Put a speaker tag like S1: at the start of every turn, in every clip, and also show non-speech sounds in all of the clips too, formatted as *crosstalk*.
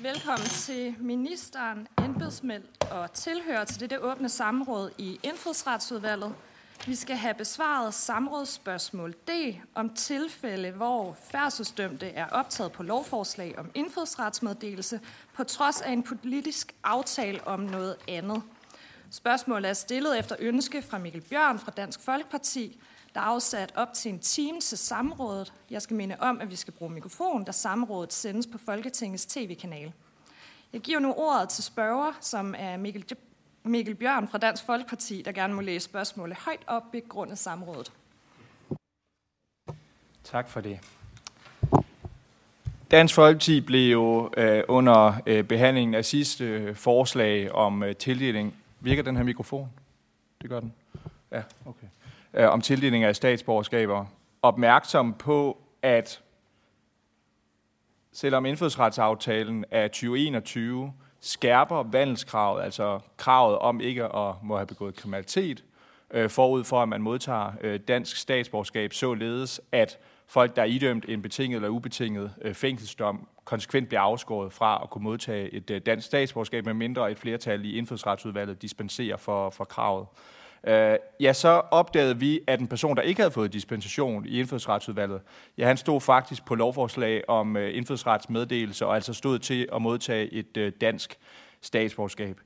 S1: Velkommen til ministeren, embedsmænd og tilhører til dette åbne samråd i Indfødsretsudvalget. Vi skal have besvaret samrådsspørgsmål D om tilfælde, hvor færdselsdømte er optaget på lovforslag om indfødsretsmeddelelse, på trods af en politisk aftale om noget andet. Spørgsmålet er stillet efter ønske fra Mikkel Bjørn fra Dansk Folkeparti, der er afsat op til en time til samrådet. Jeg skal minde om, at vi skal bruge mikrofon, da samrådet sendes på Folketingets tv-kanal. Jeg giver nu ordet til spørger, som er Mikkel, Mikkel Bjørn fra Dansk Folkeparti, der gerne må læse spørgsmålet højt op ved grund af samrådet.
S2: Tak for det. Dansk Folkeparti blev jo øh, under øh, behandlingen af sidste øh, forslag om øh, tildeling. Virker den her mikrofon? Det gør den. Ja, okay øh, om tildeling af statsborgerskaber opmærksom på, at selvom indfødsretsaftalen af 2021 skærper vandelskravet, altså kravet om ikke at må have begået kriminalitet, øh, forud for at man modtager øh, dansk statsborgerskab, således at folk, der er idømt en betinget eller ubetinget øh, fængselsdom, konsekvent bliver afskåret fra at kunne modtage et øh, dansk statsborgerskab, med mindre et flertal i indfødsretsudvalget dispenserer for, for kravet. Øh, øh, ja, så opdagede vi, at en person, der ikke havde fået dispensation i indfødsretsudvalget, ja, han stod faktisk på lovforslag om øh, indfødsretsmeddelelse, og altså stod til at modtage et øh, dansk statsborgerskab.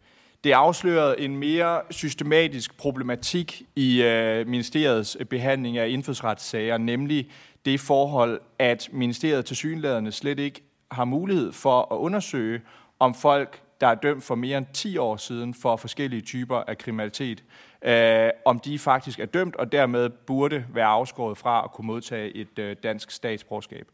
S2: Det afslørede en mere systematisk problematik i øh, ministeriets behandling af indfødsretssager, nemlig det forhold, at ministeriet til synlæderne slet ikke har mulighed for at undersøge, om folk, der er dømt for mere end 10 år siden for forskellige typer af kriminalitet, øh, om de faktisk er dømt og dermed burde være afskåret fra at kunne modtage et øh, dansk statsborgerskab.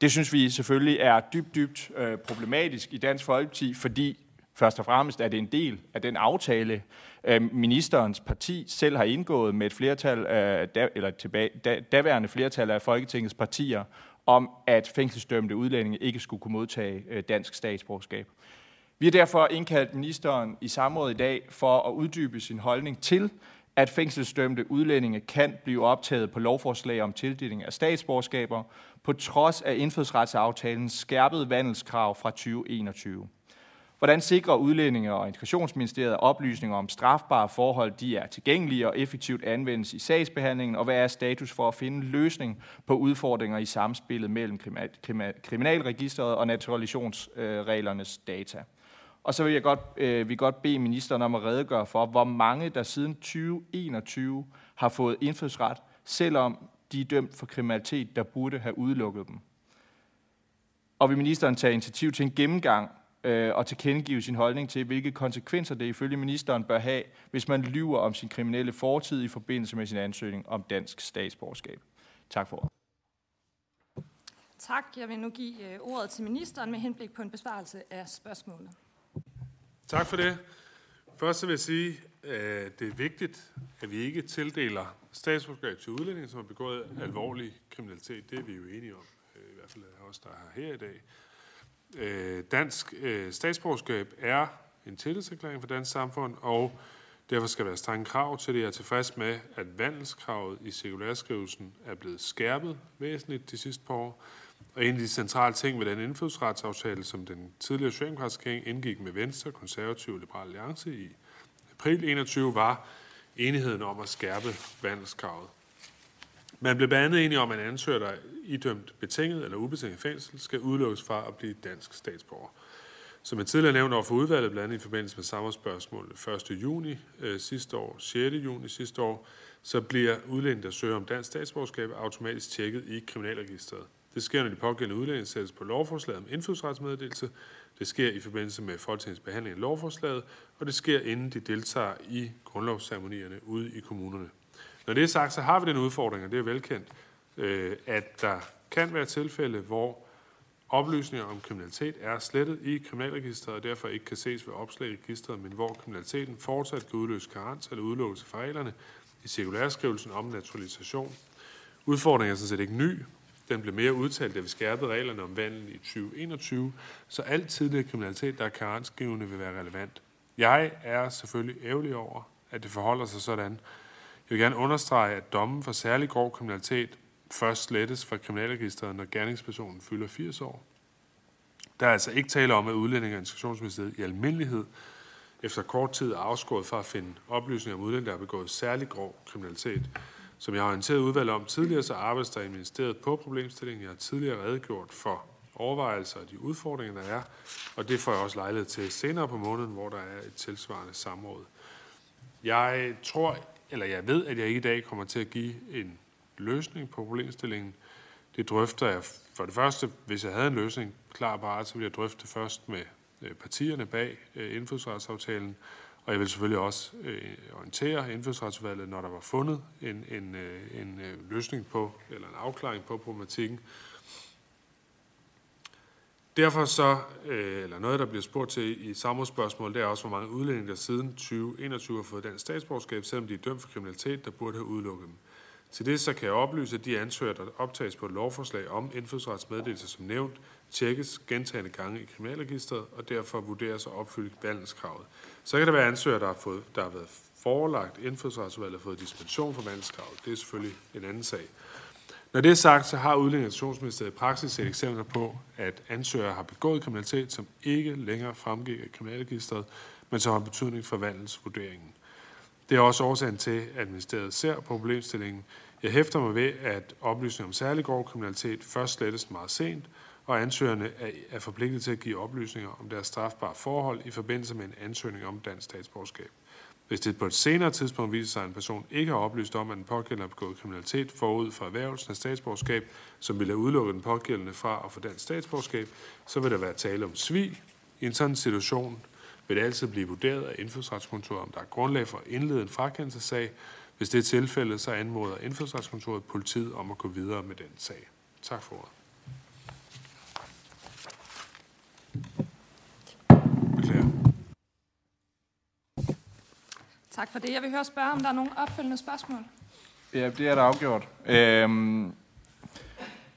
S2: Det synes vi selvfølgelig er dybt, dybt øh, problematisk i Dansk Folkeparti, fordi først og fremmest er det en del af den aftale, øh, ministerens parti selv har indgået med et flertal, øh, da, eller tilbage, da, daværende flertal af Folketingets partier, om at fængselsdømte udlændinge ikke skulle kunne modtage øh, dansk statsborgerskab. Vi har derfor indkaldt ministeren i samråd i dag for at uddybe sin holdning til, at fængselsdømte udlændinge kan blive optaget på lovforslag om tildeling af statsborgerskaber, på trods af indfødsretsaftalens skærpede vandelskrav fra 2021. Hvordan sikrer udlændinge og integrationsministeriet oplysninger om strafbare forhold, de er tilgængelige og effektivt anvendes i sagsbehandlingen, og hvad er status for at finde løsning på udfordringer i samspillet mellem kriminalregisteret og naturalisationsreglernes data? Og så vil jeg godt, øh, vi godt bede ministeren om at redegøre for, hvor mange der siden 2021 har fået indfødsret, selvom de er dømt for kriminalitet, der burde have udelukket dem. Og vil ministeren tage initiativ til en gennemgang øh, og tilkendegive sin holdning til, hvilke konsekvenser det ifølge ministeren bør have, hvis man lyver om sin kriminelle fortid i forbindelse med sin ansøgning om dansk statsborgerskab. Tak for ordet.
S1: Tak. Jeg vil nu give øh, ordet til ministeren med henblik på en besvarelse af spørgsmålet.
S3: Tak for det. Først vil jeg sige, at det er vigtigt, at vi ikke tildeler statsborgerskab til udlændinge, som har begået alvorlig kriminalitet. Det er vi jo enige om, øh, i hvert fald os, der er her i dag. Øh, dansk statsborgerskab er en tillidserklæring for dansk samfund, og derfor skal der være strenge krav til det. Jeg er tilfreds med, at vandelskravet i cirkulærskrivelsen er blevet skærpet væsentligt de sidste par år. Og en af de centrale ting ved den indfødsretsaftale, som den tidligere socialdemokratiske regering indgik med Venstre, Konservative og Liberale Alliance i april 21, var enigheden om at skærpe vandelskravet. Man blev blandt andet enige om, at en ansøger, der er idømt betinget eller ubetinget fængsel, skal udelukkes fra at blive dansk statsborger. Som jeg tidligere nævnte over for udvalget, blandt andet i forbindelse med samarbejdsspørgsmål 1. juni øh, sidste år, 6. juni sidste år, så bliver udlændinge, der søger om dansk statsborgerskab, automatisk tjekket i kriminalregisteret. Det sker, når de pågældende udlændinge sættes på lovforslaget om indfødsretsmeddelelse. Det sker i forbindelse med Folketingets behandling af lovforslaget, og det sker inden de deltager i grundlovsceremonierne ude i kommunerne. Når det er sagt, så har vi den udfordring, og det er velkendt, øh, at der kan være tilfælde, hvor oplysninger om kriminalitet er slettet i kriminalregisteret, og derfor ikke kan ses ved opslag i registeret, men hvor kriminaliteten fortsat kan udløse karens eller udelukkelse fra reglerne i cirkulærskrivelsen om naturalisation. Udfordringen er sådan set ikke ny. Den blev mere udtalt, da vi skærpede reglerne om vandel i 2021, så alt tidligere kriminalitet, der er karensgivende, vil være relevant. Jeg er selvfølgelig ærgerlig over, at det forholder sig sådan. Jeg vil gerne understrege, at dommen for særlig grov kriminalitet først slettes fra kriminalregisteret, når gerningspersonen fylder 80 år. Der er altså ikke tale om, at udlændinge og integrationsministeriet i almindelighed efter kort tid er afskåret fra at finde oplysninger om udlændinge, der har begået særlig grov kriminalitet. Som jeg har orienteret udvalget om tidligere, så arbejdes der i ministeriet på problemstillingen. Jeg har tidligere redegjort for overvejelser og de udfordringer, der er, og det får jeg også lejlighed til senere på måneden, hvor der er et tilsvarende samråd. Jeg tror, eller jeg ved, at jeg ikke i dag kommer til at give en løsning på problemstillingen. Det drøfter jeg for det første, hvis jeg havde en løsning klar bare, så ville jeg drøfte først med øh, partierne bag øh, indfødsretsaftalen, og jeg vil selvfølgelig også øh, orientere indfødsretsudvalget, når der var fundet en, en, øh, en øh, løsning på, eller en afklaring på problematikken. Derfor så, øh, eller noget, der bliver spurgt til i samrådsspørgsmål, det er også, hvor mange udlændinge, der siden 2021 har fået dansk statsborgerskab, selvom de er dømt for kriminalitet, der burde have udelukket dem. Til det så kan jeg oplyse, at de ansøgere, der optages på et lovforslag om indfødsretsmeddelelse som nævnt, tjekkes gentagende gange i kriminalregisteret, og derfor vurderes at opfylde vandelskravet. Så kan der være ansøgere, der har, fået, der har været forelagt indfødsretsudvalget og fået dispensation fra vandelskravet. Det er selvfølgelig en anden sag. Når det er sagt, så har Udlændingsministeriet i praksis set eksempler på, at ansøgere har begået kriminalitet, som ikke længere fremgik af kriminalregisteret, men som har betydning for vandelsvurderingen. Det er også årsagen til, at ministeriet ser på problemstillingen. Jeg hæfter mig ved, at oplysninger om særlig grov kriminalitet først slettes meget sent, og ansøgerne er forpligtet til at give oplysninger om deres strafbare forhold i forbindelse med en ansøgning om dansk statsborgerskab. Hvis det på et senere tidspunkt viser sig, at en person ikke har oplyst om, at den pågældende har begået kriminalitet forud for erhvervelsen af statsborgerskab, som ville have udelukket den pågældende fra at få dansk statsborgerskab, så vil der være tale om svig. I en sådan situation vil det altid blive vurderet af indfødsretskontoret, om der er grundlag for at indlede en frakendelsesag. Hvis det er tilfældet, så anmoder indfødsretskontoret politiet om at gå videre med den sag. Tak for ordet. Beklager.
S1: Tak for det. Jeg vil høre spørge, om der er nogle opfølgende spørgsmål.
S2: Ja, det er der afgjort. Øhm,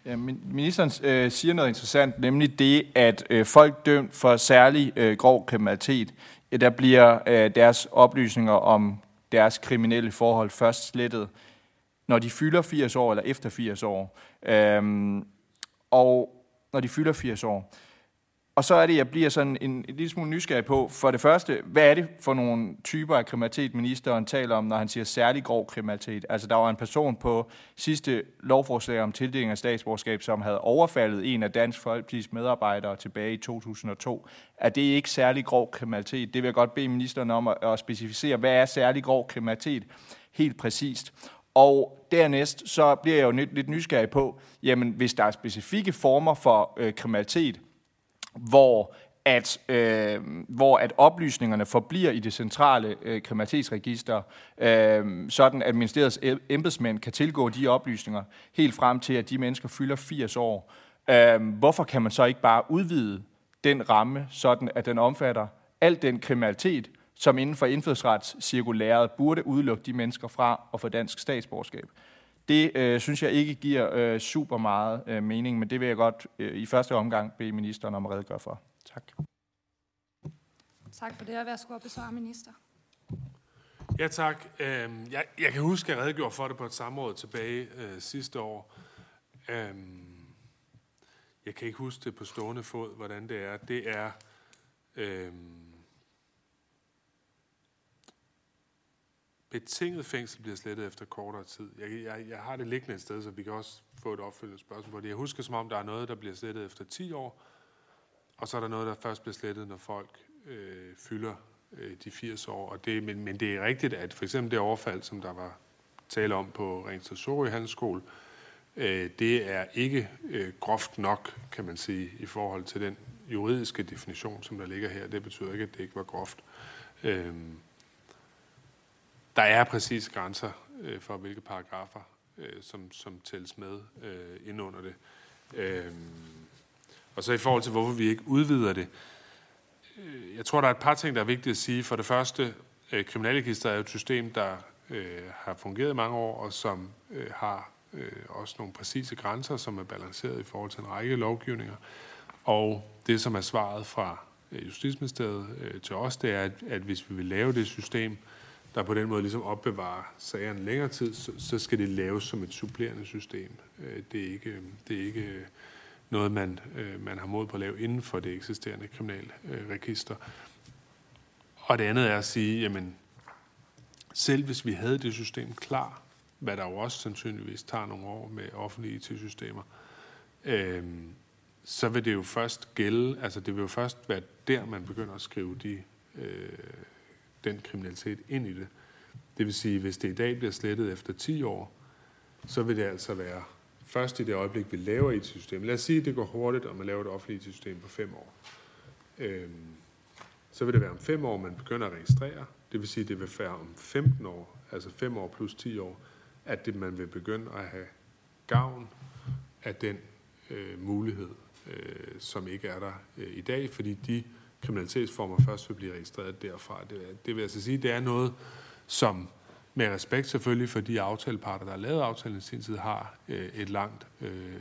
S2: ja, ministeren øh, siger noget interessant, nemlig det, at øh, folk dømt for særlig øh, grov kriminalitet, øh, der bliver øh, deres oplysninger om deres kriminelle forhold først slettet, når de fylder 80 år eller efter 80 år. Øhm, og når de fylder 80 år. Og så er det, jeg bliver sådan en, en lille smule nysgerrig på, for det første, hvad er det for nogle typer af kriminalitet, ministeren taler om, når han siger særlig grov kriminalitet? Altså, der var en person på sidste lovforslag om tildeling af statsborgerskab, som havde overfaldet en af Dansk Folkeparti's medarbejdere tilbage i 2002. Er det ikke særlig grov kriminalitet? Det vil jeg godt bede ministeren om at, at specificere. Hvad er særlig grov kriminalitet? Helt præcist. Og dernæst, så bliver jeg jo lidt, lidt nysgerrig på, jamen, hvis der er specifikke former for øh, kriminalitet, hvor at, øh, hvor at oplysningerne forbliver i det centrale øh, kriminalitetsregister, øh, sådan at ministeriets embedsmænd kan tilgå de oplysninger helt frem til, at de mennesker fylder 80 år. Øh, hvorfor kan man så ikke bare udvide den ramme, sådan at den omfatter al den kriminalitet, som inden for indfødsretscirkulæret burde udelukke de mennesker fra at få dansk statsborgerskab? Det øh, synes jeg ikke giver øh, super meget øh, mening, men det vil jeg godt øh, i første omgang bede ministeren om at redegøre for. Tak.
S1: Tak for det, og værsgo at besvare minister.
S3: Ja, tak. Øhm, jeg, jeg kan huske, at jeg redegjorde for det på et samråd tilbage øh, sidste år. Øhm, jeg kan ikke huske det på stående fod, hvordan det er. Det er... Øhm, betinget fængsel bliver slettet efter kortere tid. Jeg, jeg, jeg har det liggende et sted, så vi kan også få et opfølgende spørgsmål på det. Jeg husker som om, der er noget, der bliver slettet efter 10 år, og så er der noget, der først bliver slettet, når folk øh, fylder øh, de 80 år. Og det, men, men det er rigtigt, at for eksempel det overfald, som der var tale om på Ringsted Sorø Handelsskole, øh, det er ikke øh, groft nok, kan man sige, i forhold til den juridiske definition, som der ligger her. Det betyder ikke, at det ikke var groft. Øh, der er præcis grænser øh, for, hvilke paragrafer, øh, som, som tælles med øh, ind under det. Øh, og så i forhold til, hvorfor vi ikke udvider det. Øh, jeg tror, der er et par ting, der er vigtigt at sige. For det første, øh, kriminalregister er et system, der øh, har fungeret i mange år, og som øh, har øh, også nogle præcise grænser, som er balanceret i forhold til en række lovgivninger. Og det, som er svaret fra øh, Justitsministeriet øh, til os, det er, at, at hvis vi vil lave det system, der på den måde ligesom opbevarer sagerne længere tid, så, så skal det laves som et supplerende system. Øh, det er ikke, det er ikke øh, noget, man, øh, man har mod på at lave inden for det eksisterende kriminalregister. Og det andet er at sige, jamen, selv hvis vi havde det system klar, hvad der jo også sandsynligvis tager nogle år med offentlige IT-systemer, øh, så vil det jo først gælde, altså det vil jo først være der, man begynder at skrive de, øh, den kriminalitet ind i det. Det vil sige, hvis det i dag bliver slettet efter 10 år, så vil det altså være først i det øjeblik, vi laver et system. Lad os sige, at det går hurtigt, og man laver et offentligt system på 5 år. Øhm, så vil det være om 5 år, man begynder at registrere. Det vil sige, at det vil være om 15 år, altså 5 år plus 10 år, at det, man vil begynde at have gavn af den øh, mulighed øh, som ikke er der øh, i dag, fordi de kriminalitetsformer først vil blive registreret derfra. Det, det vil altså sige, det er noget, som med respekt selvfølgelig for de aftaleparter, der har lavet aftalen i sin tid, har øh, et langt øh,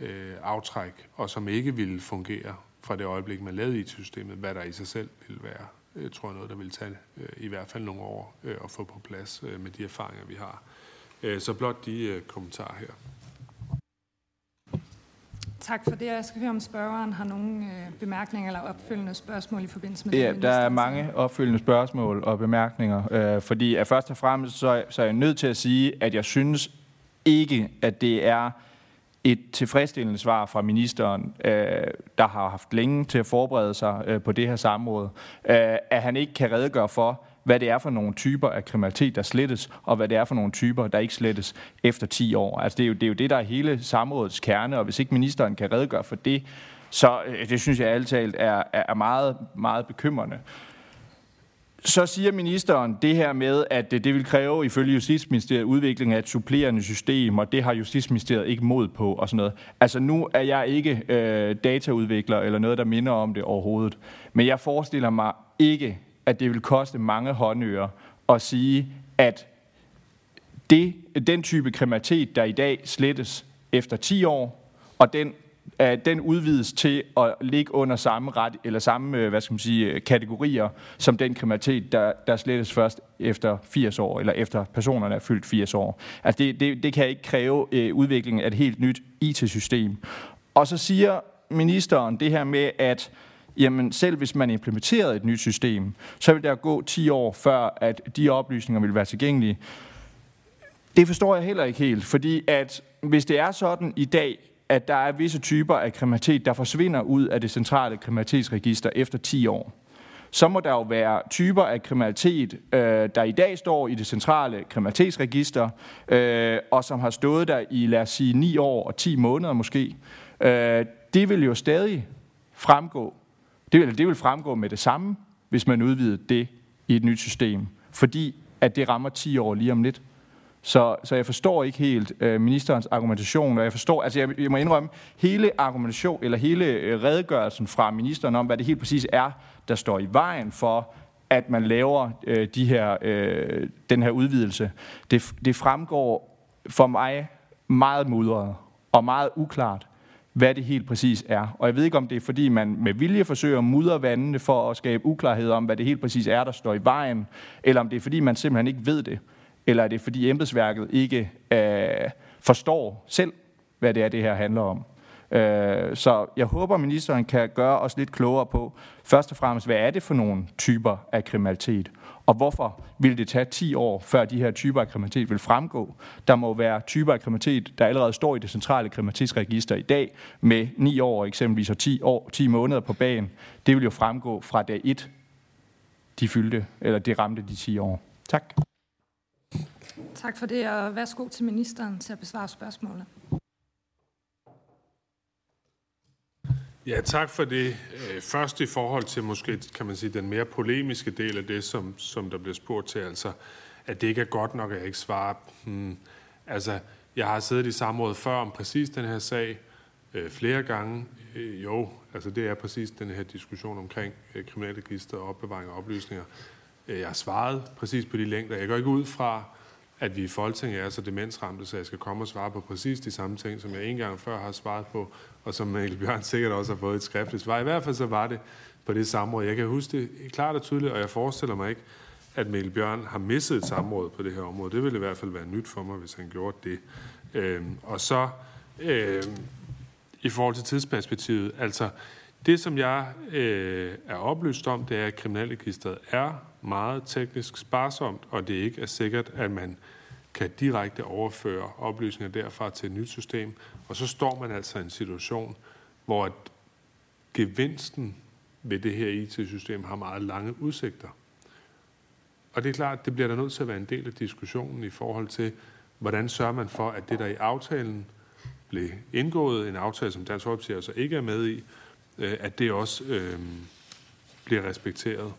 S3: øh, aftræk, og som ikke ville fungere fra det øjeblik, man lavede IT-systemet, hvad der i sig selv ville være, øh, tror jeg noget, der vil tage øh, i hvert fald nogle år øh, at få på plads øh, med de erfaringer, vi har. Øh, så blot de øh, kommentarer her.
S1: Tak for det. Jeg skal høre, om spørgeren har nogle øh, bemærkninger eller opfølgende spørgsmål i forbindelse med
S2: Ja, der er mange opfølgende spørgsmål og bemærkninger. Øh, fordi at først og fremmest så, så er jeg nødt til at sige, at jeg synes ikke, at det er et tilfredsstillende svar fra ministeren, øh, der har haft længe til at forberede sig øh, på det her samråd, øh, at han ikke kan redegøre for, hvad det er for nogle typer af kriminalitet, der slettes, og hvad det er for nogle typer, der ikke slettes efter 10 år. Altså det er jo det, er jo det der er hele samrådets kerne, og hvis ikke ministeren kan redegøre for det, så øh, det synes jeg altalt er, er meget, meget bekymrende. Så siger ministeren det her med, at det vil kræve ifølge Justitsministeriet udvikling af et supplerende system, og det har Justitsministeriet ikke mod på og sådan noget. Altså nu er jeg ikke øh, dataudvikler eller noget, der minder om det overhovedet. Men jeg forestiller mig ikke, at det vil koste mange håndører at sige, at det, den type kriminalitet, der i dag slettes efter 10 år, og den, at den udvides til at ligge under samme ret, eller samme øh, hvad skal man sige, øh, kategorier, som den kriminalitet, der, der slettes først efter 80 år, eller efter personerne er fyldt 80 år. Altså det, det, det kan ikke kræve udviklingen af et helt nyt IT-system. Og så siger ministeren det her med, at jamen selv hvis man implementerede et nyt system, så vil der gå 10 år før, at de oplysninger vil være tilgængelige. Det forstår jeg heller ikke helt, fordi at hvis det er sådan i dag, at der er visse typer af kriminalitet, der forsvinder ud af det centrale kriminalitetsregister efter 10 år, så må der jo være typer af kriminalitet, øh, der i dag står i det centrale kriminalitetsregister, øh, og som har stået der i, lad os sige, 9 år og 10 måneder måske. Øh, det vil jo stadig fremgå det vil, det vil fremgå med det samme, hvis man udvider det i et nyt system, fordi at det rammer 10 år lige om lidt. Så, så jeg forstår ikke helt øh, ministerens argumentation, og jeg forstår, altså jeg, jeg må indrømme, hele argumentation, eller hele øh, redegørelsen fra ministeren om, hvad det helt præcis er, der står i vejen for, at man laver øh, de her, øh, den her udvidelse, det, det fremgår for mig meget mudret og meget uklart hvad det helt præcis er. Og jeg ved ikke, om det er, fordi man med vilje forsøger at mudre vandene for at skabe uklarhed om, hvad det helt præcis er, der står i vejen, eller om det er, fordi man simpelthen ikke ved det, eller er det, fordi embedsværket ikke øh, forstår selv, hvad det er, det her handler om. Øh, så jeg håber, ministeren kan gøre os lidt klogere på, først og fremmest, hvad er det for nogle typer af kriminalitet? Og hvorfor vil det tage 10 år, før de her typer af kriminalitet vil fremgå? Der må være typer af kriminalitet, der allerede står i det centrale kriminalitetsregister i dag, med 9 år eksempelvis og 10, år, 10 måneder på banen. Det vil jo fremgå fra dag 1, de fyldte, eller det ramte de 10 år. Tak.
S1: Tak for det, og værsgo til ministeren til at besvare spørgsmålet.
S3: Ja, tak for det. Øh, først i forhold til måske, kan man sige, den mere polemiske del af det, som, som der bliver spurgt til, altså, at det ikke er godt nok, at jeg ikke svarer. Hmm, altså, jeg har siddet i samrådet før om præcis den her sag øh, flere gange. Øh, jo, altså det er præcis den her diskussion omkring øh, kriminalregister og opbevaring af oplysninger. Øh, jeg har svaret præcis på de længder. Jeg går ikke ud fra, at vi i Folketinget er så demensramte, så jeg skal komme og svare på præcis de samme ting, som jeg en gang før har svaret på, og som Mikkel Bjørn sikkert også har fået et skriftligt svar. I hvert fald så var det på det samråd. Jeg kan huske det klart og tydeligt, og jeg forestiller mig ikke, at Mikkel Bjørn har misset et samråd på det her område. Det ville i hvert fald være nyt for mig, hvis han gjorde det. Øhm, og så øhm, i forhold til tidsperspektivet. Altså, det som jeg øh, er oplyst om, det er, at kriminalregisteret er meget teknisk sparsomt, og det ikke er sikkert, at man kan direkte overføre oplysninger derfra til et nyt system. Og så står man altså i en situation, hvor at gevinsten ved det her IT-system har meget lange udsigter. Og det er klart, det bliver der nødt til at være en del af diskussionen i forhold til, hvordan sørger man for, at det, der i aftalen blev indgået, en aftale, som Dansk Folkeparti altså ikke er med i, øh, at det også øh, bliver respekteret.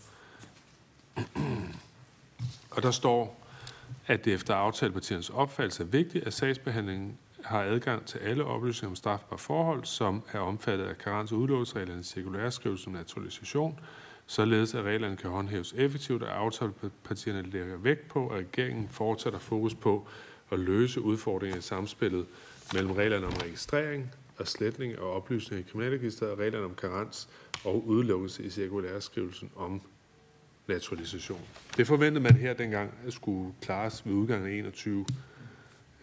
S3: Og der står, at det efter aftalepartiernes opfattelse er vigtigt, at sagsbehandlingen har adgang til alle oplysninger om strafbare forhold, som er omfattet af karens- og udlåsreglerne cirkulæreskrivelse om naturalisation, således at reglerne kan håndhæves effektivt, og aftalepartierne lægger vægt på, at regeringen fortsætter fokus på at løse udfordringer i samspillet mellem reglerne om registrering og sletning af oplysninger i kriminalregisteret og reglerne om karens og udelukkelse i cirkulærskrivelsen om naturalisation. Det forventede man her dengang at skulle klares ved udgangen af 21.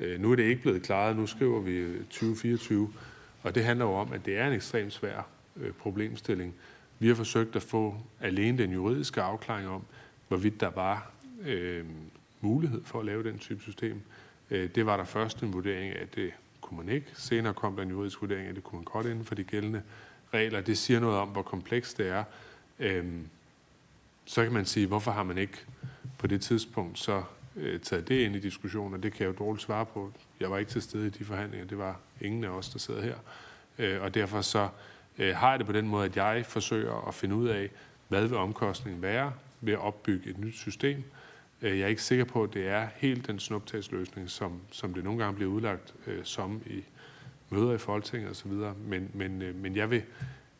S3: Øh, nu er det ikke blevet klaret, nu skriver vi øh, 2024, og det handler jo om, at det er en ekstremt svær øh, problemstilling. Vi har forsøgt at få alene den juridiske afklaring om, hvorvidt der var øh, mulighed for at lave den type system. Øh, det var der først en vurdering af, at det kunne man ikke. Senere kom der en juridisk vurdering af, at det kunne man godt inden for de gældende regler. Det siger noget om, hvor komplekst det er. Øh, så kan man sige, hvorfor har man ikke på det tidspunkt så øh, taget det ind i diskussionen, og det kan jeg jo dårligt svare på. Jeg var ikke til stede i de forhandlinger, det var ingen af os, der sidder her. Øh, og derfor så øh, har jeg det på den måde, at jeg forsøger at finde ud af, hvad vil omkostningen være ved at opbygge et nyt system. Øh, jeg er ikke sikker på, at det er helt den snuptagsløsning, som, som det nogle gange bliver udlagt øh, som i møder i Folketinget osv., men, men, øh, men jeg vil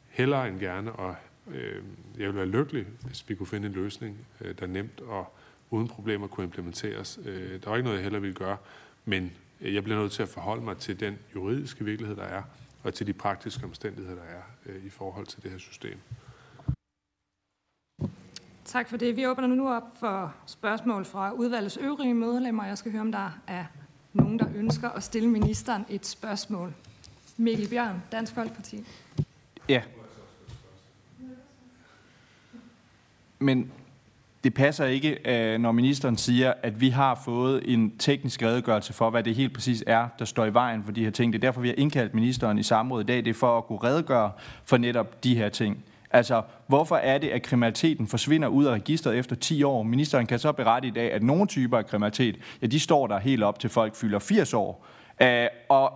S3: hellere end gerne, og øh, jeg vil være lykkelig, hvis vi kunne finde en løsning, øh, der nemt og uden problemer kunne implementeres. Øh, der var ikke noget, jeg heller ville gøre, men øh, jeg bliver nødt til at forholde mig til den juridiske virkelighed, der er, og til de praktiske omstændigheder, der er øh, i forhold til det her system.
S1: Tak for det. Vi åbner nu op for spørgsmål fra udvalgets øvrige medlemmer. Jeg skal høre, om der er nogen, der ønsker at stille ministeren et spørgsmål. Mikkel Bjørn, Dansk Folkeparti.
S2: Ja. Men det passer ikke, øh, når ministeren siger, at vi har fået en teknisk redegørelse for, hvad det helt præcis er, der står i vejen for de her ting. Det er derfor, vi har indkaldt ministeren i samråd i dag. Det er for at kunne redegøre for netop de her ting. Altså, hvorfor er det, at kriminaliteten forsvinder ud af registret efter 10 år? Ministeren kan så berette i dag, at nogle typer af kriminalitet, ja, de står der helt op til folk fylder 80 år. Øh, og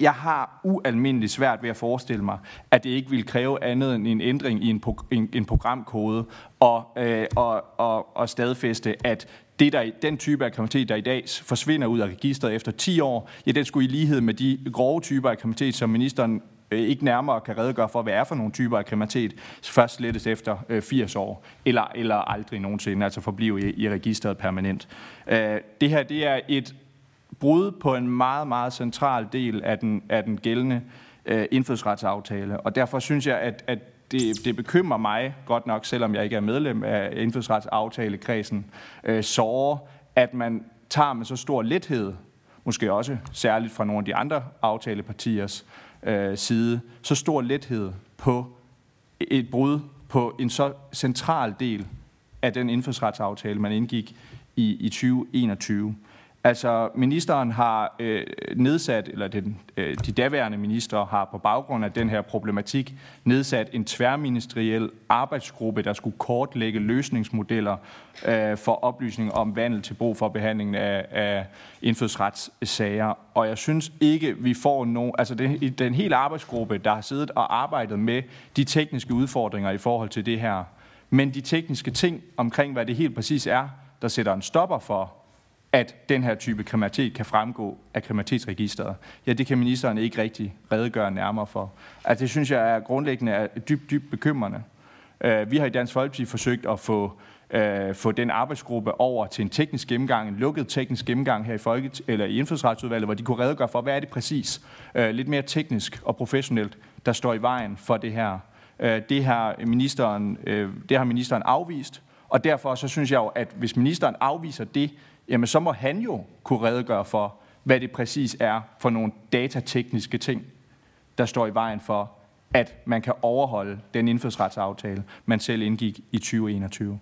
S2: jeg har ualmindeligt svært ved at forestille mig, at det ikke vil kræve andet end en ændring i en, en, en programkode og, øh, og, og, og stadfæste, at det der, den type af kriminalitet, der i dag forsvinder ud af registret efter 10 år, ja, den skulle i lighed med de grove typer af kriminalitet, som ministeren øh, ikke nærmere kan redegøre for, hvad er for nogle typer af kriminalitet, først slettes efter øh, 80 år, eller, eller aldrig nogensinde, altså forblive i, i registret permanent. Øh, det her, det er et brud på en meget, meget central del af den, af den gældende øh, indfødsretsaftale. Og derfor synes jeg, at, at det, det bekymrer mig godt nok, selvom jeg ikke er medlem af indfødsretsaftalekredsen, øh, så at man tager med så stor lethed, måske også særligt fra nogle af de andre aftalepartiers øh, side, så stor lethed på et brud på en så central del af den indfødsretsaftale, man indgik i, i 2021. Altså, ministeren har øh, nedsat, eller den, øh, de daværende ministre har på baggrund af den her problematik nedsat en tværministeriel arbejdsgruppe, der skulle kortlægge løsningsmodeller øh, for oplysning om vandel til brug for behandlingen af, af indfødsretssager. Og jeg synes ikke, vi får nogen... Altså, den, den hele arbejdsgruppe, der har siddet og arbejdet med de tekniske udfordringer i forhold til det her, men de tekniske ting omkring, hvad det helt præcis er, der sætter en stopper for at den her type kriminalitet kan fremgå af kriminalitetsregisteret. Ja, det kan ministeren ikke rigtig redegøre nærmere for. Altså, det synes jeg er grundlæggende er dybt, dybt bekymrende. Øh, vi har i Dansk Folkeparti forsøgt at få, uh, få den arbejdsgruppe over til en teknisk gennemgang, en lukket teknisk gennemgang her i, Folket, eller i Indfødsretsudvalget, hvor de kunne redegøre for, hvad er det præcis, uh, lidt mere teknisk og professionelt, der står i vejen for det her. Uh, det, har ministeren, uh, det har ministeren afvist, og derfor så synes jeg jo, at hvis ministeren afviser det, jamen så må han jo kunne redegøre for, hvad det præcis er for nogle datatekniske ting, der står i vejen for, at man kan overholde den indfødsretsaftale, man selv indgik i 2021.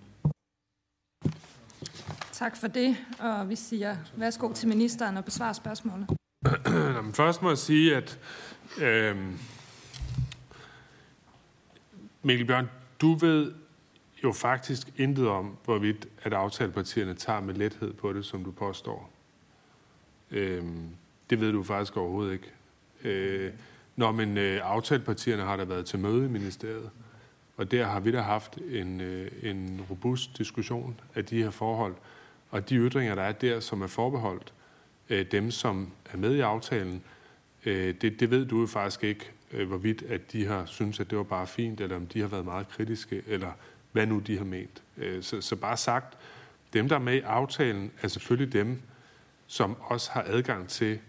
S1: Tak for det, og vi siger værsgo til ministeren og besvare spørgsmålet. *clears throat*
S3: Først må jeg sige, at øh, Mikkel Bjørn, du ved jo faktisk intet om, hvorvidt at aftalepartierne tager med lethed på det, som du påstår. Øhm, det ved du faktisk overhovedet ikke. Øh, når men øh, aftalepartierne har der været til møde i ministeriet, og der har vi da haft en, øh, en robust diskussion af de her forhold, og de ytringer, der er der, som er forbeholdt øh, dem, som er med i aftalen, øh, det, det ved du jo faktisk ikke, øh, hvorvidt at de har synes at det var bare fint, eller om de har været meget kritiske, eller hvad nu de har ment. Øh, så, så bare sagt, dem, der er med i aftalen, er selvfølgelig dem, som også har adgang til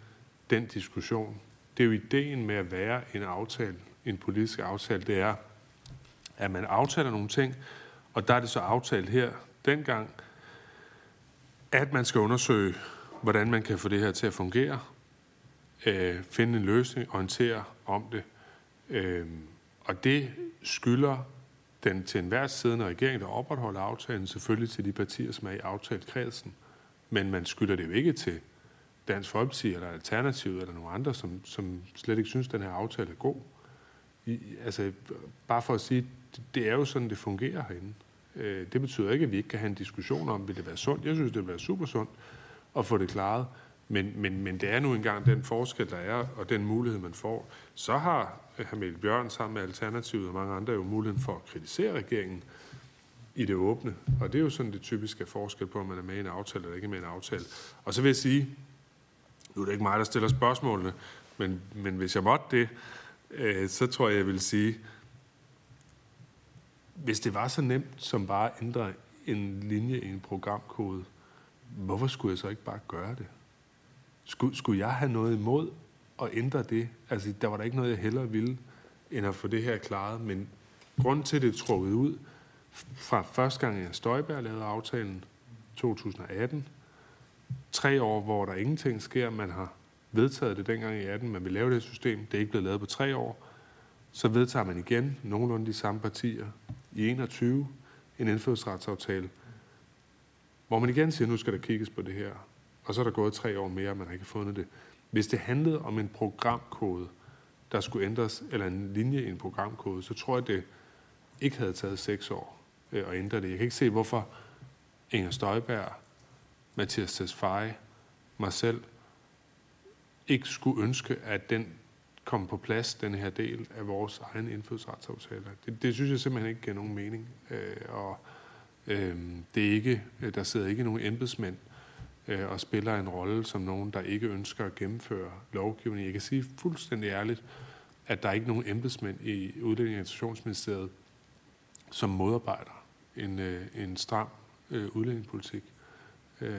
S3: den diskussion. Det er jo ideen med at være en aftale, en politisk aftale, det er, at man aftaler nogle ting, og der er det så aftalt her dengang, at man skal undersøge, hvordan man kan få det her til at fungere, øh, finde en løsning, orientere om det. Øh, og det skylder den til enhver siddende regering, der opretholder aftalen, selvfølgelig til de partier, som er i aftalekredsen. Men man skylder det jo ikke til Dansk Folkeparti eller Alternativet eller nogen andre, som, som slet ikke synes, at den her aftale er god. I, altså, bare for at sige, det, det er jo sådan, det fungerer herinde. Øh, det betyder ikke, at vi ikke kan have en diskussion om, vil det være sundt. Jeg synes, det vil være super sundt at få det klaret. Men, men, men det er nu engang den forskel, der er, og den mulighed, man får. Så har øh, Hamel Bjørn sammen med Alternativet og mange andre jo muligheden for at kritisere regeringen i det åbne. Og det er jo sådan det typiske forskel på, om man er med i en aftale eller ikke med i en aftale. Og så vil jeg sige, nu er det ikke mig, der stiller spørgsmålene, men, men hvis jeg måtte det, øh, så tror jeg, jeg vil sige, hvis det var så nemt som bare at ændre en linje i en programkode, hvorfor skulle jeg så ikke bare gøre det? Skulle, skulle jeg have noget imod at ændre det? Altså, der var der ikke noget, jeg hellere ville, end at få det her klaret. Men grund til, at det trukket ud, fra første gang, jeg Støjberg lavede aftalen, 2018, tre år, hvor der ingenting sker, man har vedtaget det dengang i 18, man vil lave det system, det er ikke blevet lavet på tre år, så vedtager man igen nogenlunde de samme partier i 21 en indfødsretsaftale, hvor man igen siger, nu skal der kigges på det her. Og så er der gået tre år mere, og man har ikke fundet det. Hvis det handlede om en programkode, der skulle ændres, eller en linje i en programkode, så tror jeg, det ikke havde taget seks år øh, at ændre det. Jeg kan ikke se, hvorfor Inger Støjberg, Mathias Tesfaye, mig selv, ikke skulle ønske, at den kom på plads, den her del af vores egen indfødsretsaftale. Det, det synes jeg simpelthen ikke giver nogen mening. Øh, og øh, det er ikke, øh, der sidder ikke nogen embedsmænd øh, og spiller en rolle som nogen, der ikke ønsker at gennemføre lovgivning. Jeg kan sige fuldstændig ærligt, at der er ikke nogen embedsmænd i Udlænding- og Integrationsministeriet, som modarbejder en, øh, en stram øh, udlændingepolitik. Øh,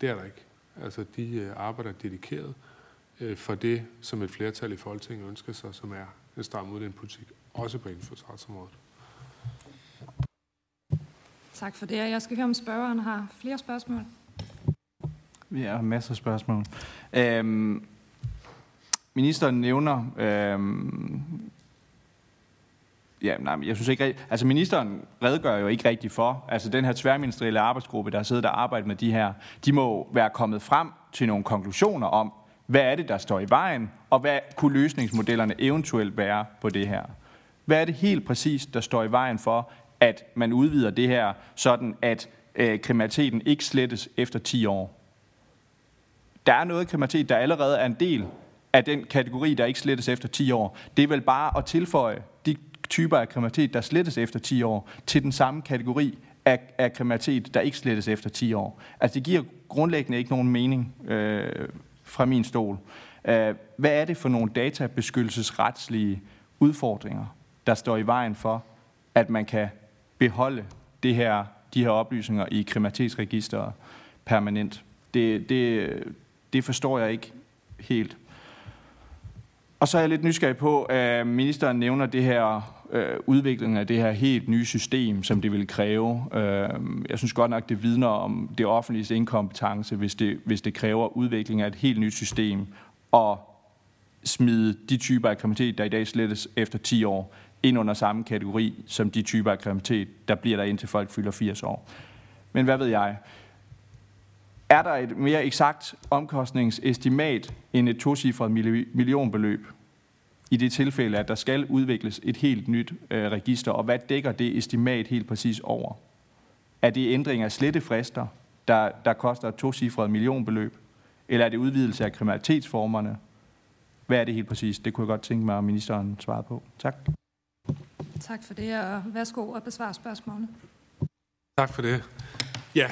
S3: det er der ikke. Altså, de øh, arbejder dedikeret øh, for det, som et flertal i Folketinget ønsker sig, som er en stram udlændingepolitik, også på indfødsretsområdet.
S1: Tak for det. Jeg skal høre, om spørgeren har flere spørgsmål.
S2: Vi har masser af spørgsmål. Øhm, ministeren nævner... Øhm, ja, nej, jeg synes ikke Altså, ministeren redegør jo ikke rigtigt for... Altså, den her tværministerielle arbejdsgruppe, der har siddet og arbejdet med de her, de må være kommet frem til nogle konklusioner om, hvad er det, der står i vejen, og hvad kunne løsningsmodellerne eventuelt være på det her? Hvad er det helt præcis, der står i vejen for, at man udvider det her, sådan at øh, kriminaliteten ikke slettes efter 10 år? Der er noget kriminalitet, der allerede er en del af den kategori, der ikke slettes efter 10 år. Det er vel bare at tilføje de typer af kriminalitet, der slettes efter 10 år, til den samme kategori af, af kriminalitet, der ikke slettes efter 10 år. Altså det giver grundlæggende ikke nogen mening øh, fra min stol. Øh, hvad er det for nogle databeskyttelsesretslige udfordringer, der står i vejen for, at man kan beholde det her, de her oplysninger i kriminalitetsregisteret permanent? Det, det, det forstår jeg ikke helt. Og så er jeg lidt nysgerrig på, at ministeren nævner det her øh, udviklingen af det her helt nye system, som det vil kræve. Øh, jeg synes godt nok, det vidner om det offentlige inkompetence, hvis det, hvis det kræver udvikling af et helt nyt system. Og smide de typer af kriminalitet, der i dag slettes efter 10 år, ind under samme kategori som de typer af kriminalitet, der bliver der indtil folk fylder 80 år. Men hvad ved jeg? Er der et mere eksakt omkostningsestimat end et tocifret millionbeløb i det tilfælde, at der skal udvikles et helt nyt øh, register, og hvad dækker det estimat helt præcis over? Er det ændring af slettefrister, der, der koster et tocifret millionbeløb? Eller er det udvidelse af kriminalitetsformerne? Hvad er det helt præcis? Det kunne jeg godt tænke mig, at ministeren svarede på. Tak.
S1: Tak for det, og værsgo at besvare spørgsmålet.
S3: Tak for det. Ja,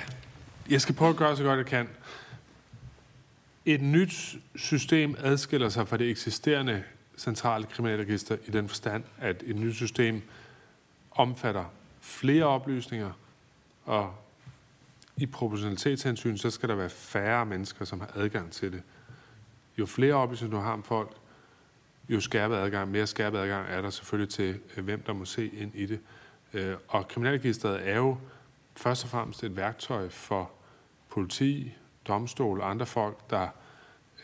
S3: jeg skal prøve at gøre så godt jeg kan. Et nyt system adskiller sig fra det eksisterende centrale kriminalregister i den forstand, at et nyt system omfatter flere oplysninger, og i proportionalitetshensyn, så skal der være færre mennesker, som har adgang til det. Jo flere oplysninger du har om folk, jo skærpet adgang, mere skærpet adgang er der selvfølgelig til, øh, hvem der må se ind i det. Øh, og kriminalregisteret er jo først og fremmest et værktøj for politi, domstol og andre folk, der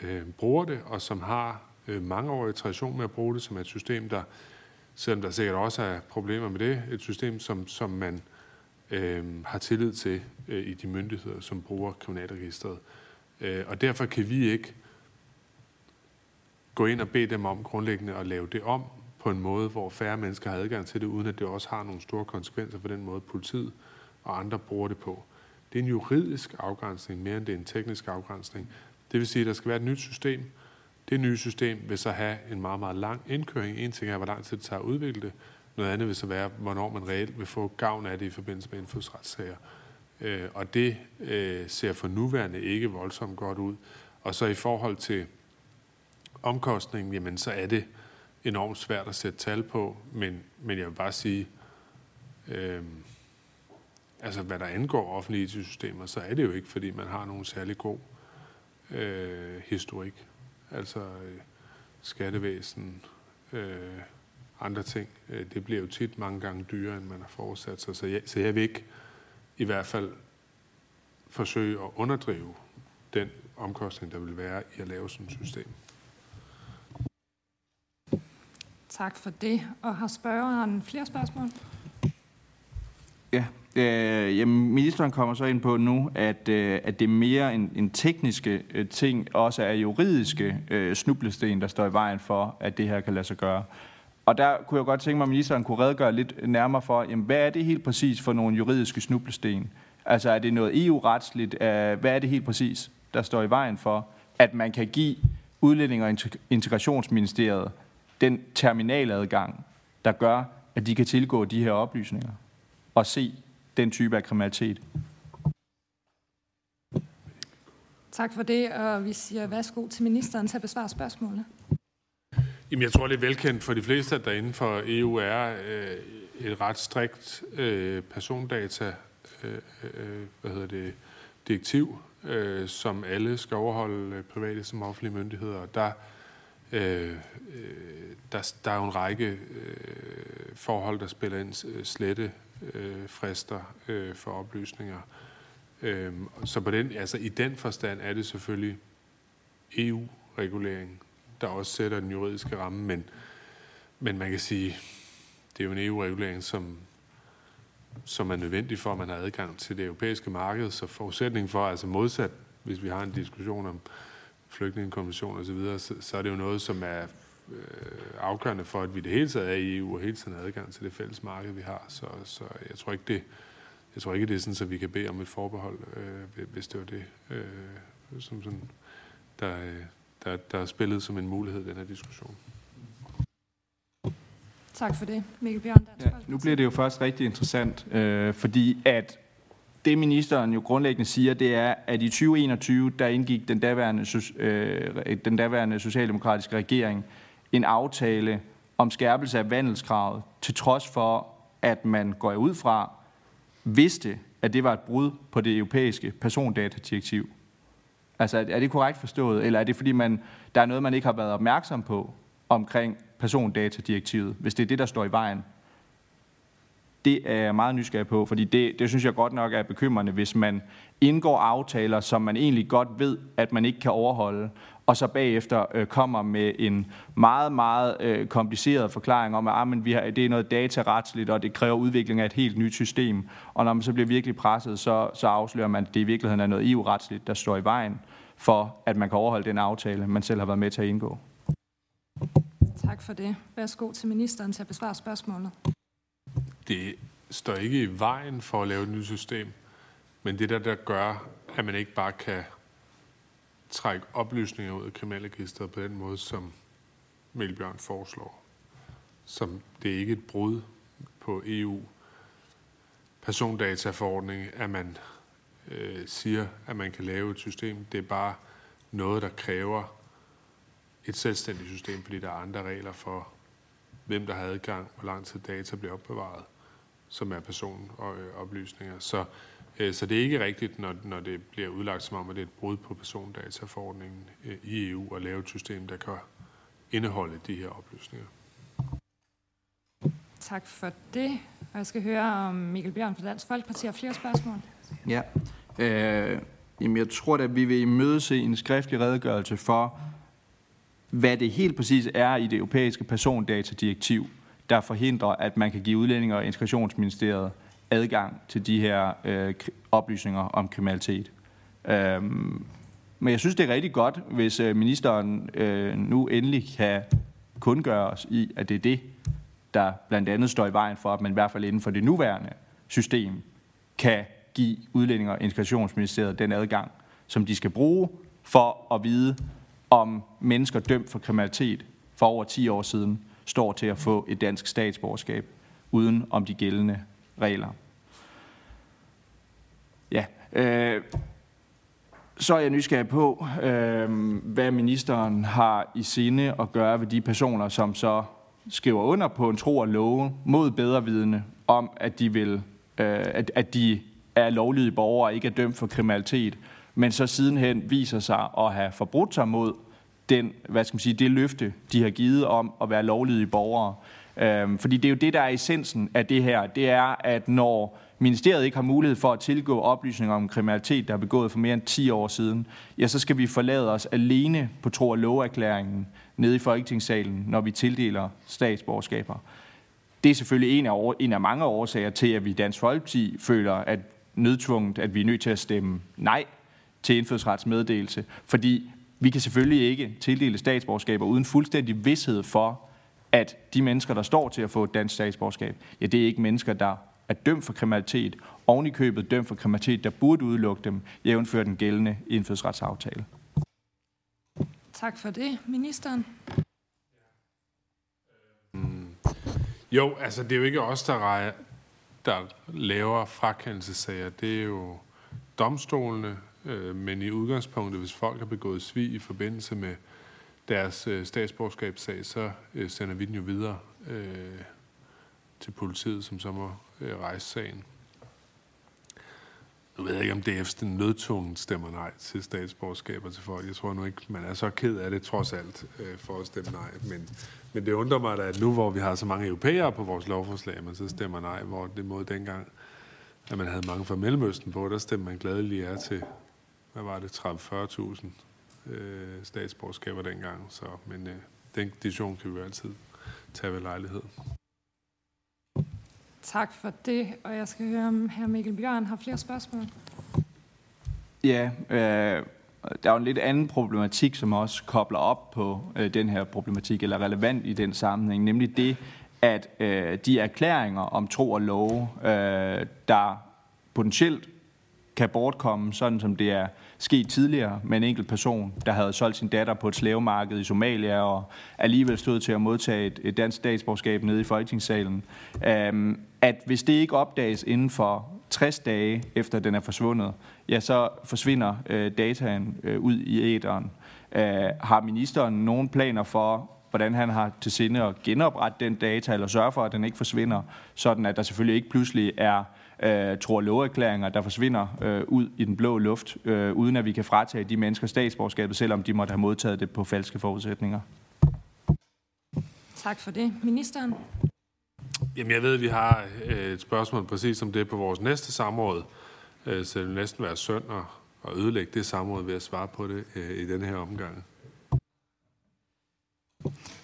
S3: øh, bruger det, og som har øh, mangeårig tradition med at bruge det som et system, der, selvom der sikkert også er problemer med det, et system, som, som man øh, har tillid til øh, i de myndigheder, som bruger kriminalregisteret. Øh, og derfor kan vi ikke gå ind og bede dem om grundlæggende at lave det om på en måde, hvor færre mennesker har adgang til det, uden at det også har nogle store konsekvenser for den måde, politiet og andre bruger det på. Det er en juridisk afgrænsning, mere end det er en teknisk afgrænsning. Det vil sige, at der skal være et nyt system. Det nye system vil så have en meget, meget lang indkøring. En ting er, hvor lang tid det tager at udvikle det. Noget andet vil så være, hvornår man reelt vil få gavn af det i forbindelse med indfødsretssager. Øh, og det øh, ser for nuværende ikke voldsomt godt ud. Og så i forhold til omkostningen, jamen så er det enormt svært at sætte tal på, men, men jeg vil bare sige, øh, altså hvad der angår offentlige systemer, så er det jo ikke, fordi man har nogen særlig god øh, historik. Altså øh, skattevæsen, øh, andre ting. Øh, det bliver jo tit mange gange dyrere, end man har forudsat sig. Så jeg, så jeg vil ikke i hvert fald forsøge at underdrive den omkostning, der vil være i at lave sådan et system.
S1: Tak for det. Og har spørgeren flere spørgsmål?
S2: Ja, øh, jamen, ministeren kommer så ind på nu, at, øh, at det er mere en, en tekniske øh, ting, også er juridiske øh, snublesten, der står i vejen for, at det her kan lade sig gøre. Og der kunne jeg godt tænke mig, at ministeren kunne redegøre lidt nærmere for, jamen, hvad er det helt præcis for nogle juridiske snublesten? Altså er det noget EU-retsligt? Øh, hvad er det helt præcis, der står i vejen for, at man kan give Udlænding- og Integrationsministeriet den terminaladgang, der gør, at de kan tilgå de her oplysninger og se den type af kriminalitet.
S1: Tak for det, og vi siger værsgo til ministeren til at besvare spørgsmålet.
S3: Jamen, jeg tror, det er velkendt for de fleste, at der inden for EU er øh, et ret strikt øh, persondata øh, øh, hvad hedder det, direktiv, øh, som alle skal overholde øh, private som offentlige myndigheder. Der, Øh, øh, der, der er jo en række øh, forhold, der spiller ind. Øh, slette øh, frister øh, for oplysninger. Øh, så på den, altså i den forstand er det selvfølgelig EU-regulering, der også sætter den juridiske ramme, men, men man kan sige, det er jo en EU-regulering, som, som er nødvendig for, at man har adgang til det europæiske marked. Så forudsætningen for, altså modsat, hvis vi har en diskussion om flygtningekonvention osv., så, så er det jo noget, som er øh, afgørende for, at vi det hele taget er i EU og hele tiden har adgang til det fælles marked, vi har. Så, så jeg tror ikke, det, jeg tror ikke, det er sådan, at vi kan bede om et forbehold, øh, hvis det var det, øh, som sådan, der, der, der er spillet som en mulighed i den her diskussion.
S1: Tak for det, Mikkel Bjørn.
S2: Ja, nu bliver det jo først rigtig interessant, øh, fordi at det ministeren jo grundlæggende siger, det er, at i 2021, der indgik den daværende, øh, den daværende socialdemokratiske regering en aftale om skærpelse af vandelskravet, til trods for, at man går ud fra, vidste, at det var et brud på det europæiske persondatadirektiv. Altså, er det korrekt forstået, eller er det fordi, man, der er noget, man ikke har været opmærksom på omkring persondatadirektivet, hvis det er det, der står i vejen? Det er jeg meget nysgerrig på, fordi det, det synes jeg godt nok er bekymrende, hvis man indgår aftaler, som man egentlig godt ved, at man ikke kan overholde, og så bagefter øh, kommer med en meget, meget øh, kompliceret forklaring om, at ah, men vi har, det er noget dataretsligt, og det kræver udvikling af et helt nyt system. Og når man så bliver virkelig presset, så, så afslører man, at det i virkeligheden er noget EU-retsligt, der står i vejen for, at man kan overholde den aftale, man selv har været med til at indgå.
S1: Tak for det. Værsgo til ministeren til at besvare spørgsmålet.
S3: Det står ikke i vejen for at lave et nyt system, men det der, der gør, at man ikke bare kan trække oplysninger ud af kriminalregisteret på den måde, som Melbjørn foreslår. Som det er ikke et brud på EU persondataforordning, at man øh, siger, at man kan lave et system. Det er bare noget, der kræver et selvstændigt system, fordi der er andre regler for, hvem der har adgang, hvor lang tid data bliver opbevaret, som er personoplysninger. Så, øh, så det er ikke rigtigt, når, når det bliver udlagt som om, at det er et brud på persondataforordningen øh, i EU at lave et system, der kan indeholde de her oplysninger.
S1: Tak for det. Og jeg skal høre om Mikkel Bjørn fra Dansk Folkeparti har flere spørgsmål.
S2: Ja. Øh, jamen jeg tror at vi vil imødese en skriftlig redegørelse for, hvad det helt præcis er i det europæiske persondatadirektiv, der forhindrer, at man kan give udlændinge og integrationsministeriet adgang til de her øh, oplysninger om kriminalitet. Øhm, men jeg synes, det er rigtig godt, hvis øh, ministeren øh, nu endelig kan kundgøre os i, at det er det, der blandt andet står i vejen for, at man i hvert fald inden for det nuværende system kan give udlændinge og integrationsministeriet den adgang, som de skal bruge for at vide, om mennesker dømt for kriminalitet for over 10 år siden står til at få et dansk statsborgerskab uden om de gældende regler. Ja, øh, så er jeg nysgerrig på, øh, hvad ministeren har i sinde at gøre ved de personer, som så skriver under på en tro og love mod bedrevidende om, at de vil, øh, at, at de er lovlydige borgere og ikke er dømt for kriminalitet, men så sidenhen viser sig at have forbrudt sig mod den, hvad skal man sige, det løfte, de har givet om at være lovlydige borgere. Øhm, fordi det er jo det, der er essensen af det her. Det er, at når ministeriet ikke har mulighed for at tilgå oplysninger om kriminalitet, der er begået for mere end 10 år siden, ja, så skal vi forlade os alene på tro- og loverklæringen nede i Folketingssalen, når vi tildeler statsborgerskaber. Det er selvfølgelig en af, en af mange årsager til, at vi i Dansk Folkeparti føler, at nødtvunget, at vi er nødt til at stemme nej til indfødsretsmeddelelse, fordi vi kan selvfølgelig ikke tildele statsborgerskaber uden fuldstændig vidshed for, at de mennesker, der står til at få et dansk statsborgerskab, ja, det er ikke mennesker, der er dømt for kriminalitet, oven i købet dømt for kriminalitet, der burde udelukke dem, jævnfør den gældende indfødsretsaftale.
S1: Tak for det. Ministeren?
S3: Mm. Jo, altså det er jo ikke os, der, rejer, der laver frakendelsesager. Det er jo domstolene, øh, men i udgangspunktet, hvis folk har begået svig i forbindelse med deres øh, statsborgerskabssag, så øh, sender vi den jo videre øh, til politiet, som så må øh, rejse sagen. Nu ved jeg ikke, om DF's den nødtungen stemmer nej til statsborgerskaber til folk. Jeg tror nu ikke, man er så ked af det trods alt øh, for at stemme nej. Men, men det undrer mig da, at nu hvor vi har så mange europæere på vores lovforslag, man så stemmer nej, hvor det mod dengang, at man havde mange fra Mellemøsten på, der stemmer man glædeligt ja til, hvad var det, 30-40.000 øh, statsborgerskaber dengang. Så, men øh, den diskussion kan vi jo altid tage ved lejlighed.
S1: Tak for det, og jeg skal høre, om hr. Mikkel Bjørn har flere spørgsmål.
S2: Ja, øh, der er jo en lidt anden problematik, som også kobler op på øh, den her problematik, eller relevant i den sammenhæng, nemlig det, at øh, de erklæringer om tro og love, øh, der potentielt kan bortkomme, sådan som det er sket tidligere med en enkelt person, der havde solgt sin datter på et slavemarked i Somalia og alligevel stod til at modtage et, et dansk statsborgerskab nede i Folketingssalen. Øhm, at hvis det ikke opdages inden for 60 dage efter den er forsvundet, ja, så forsvinder øh, dataen øh, ud i æderen. Øh, har ministeren nogen planer for, hvordan han har til sinde at genoprette den data, eller sørge for, at den ikke forsvinder, sådan at der selvfølgelig ikke pludselig er øh, tror loverklæringer, der forsvinder øh, ud i den blå luft, øh, uden at vi kan fratage de mennesker statsborgerskabet, selvom de måtte have modtaget det på falske forudsætninger.
S1: Tak for det. Ministeren?
S3: Jamen, jeg ved, at vi har et spørgsmål præcis som det på vores næste samråd, så det vil næsten være synd at ødelægge det samråd ved at svare på det i denne her omgang.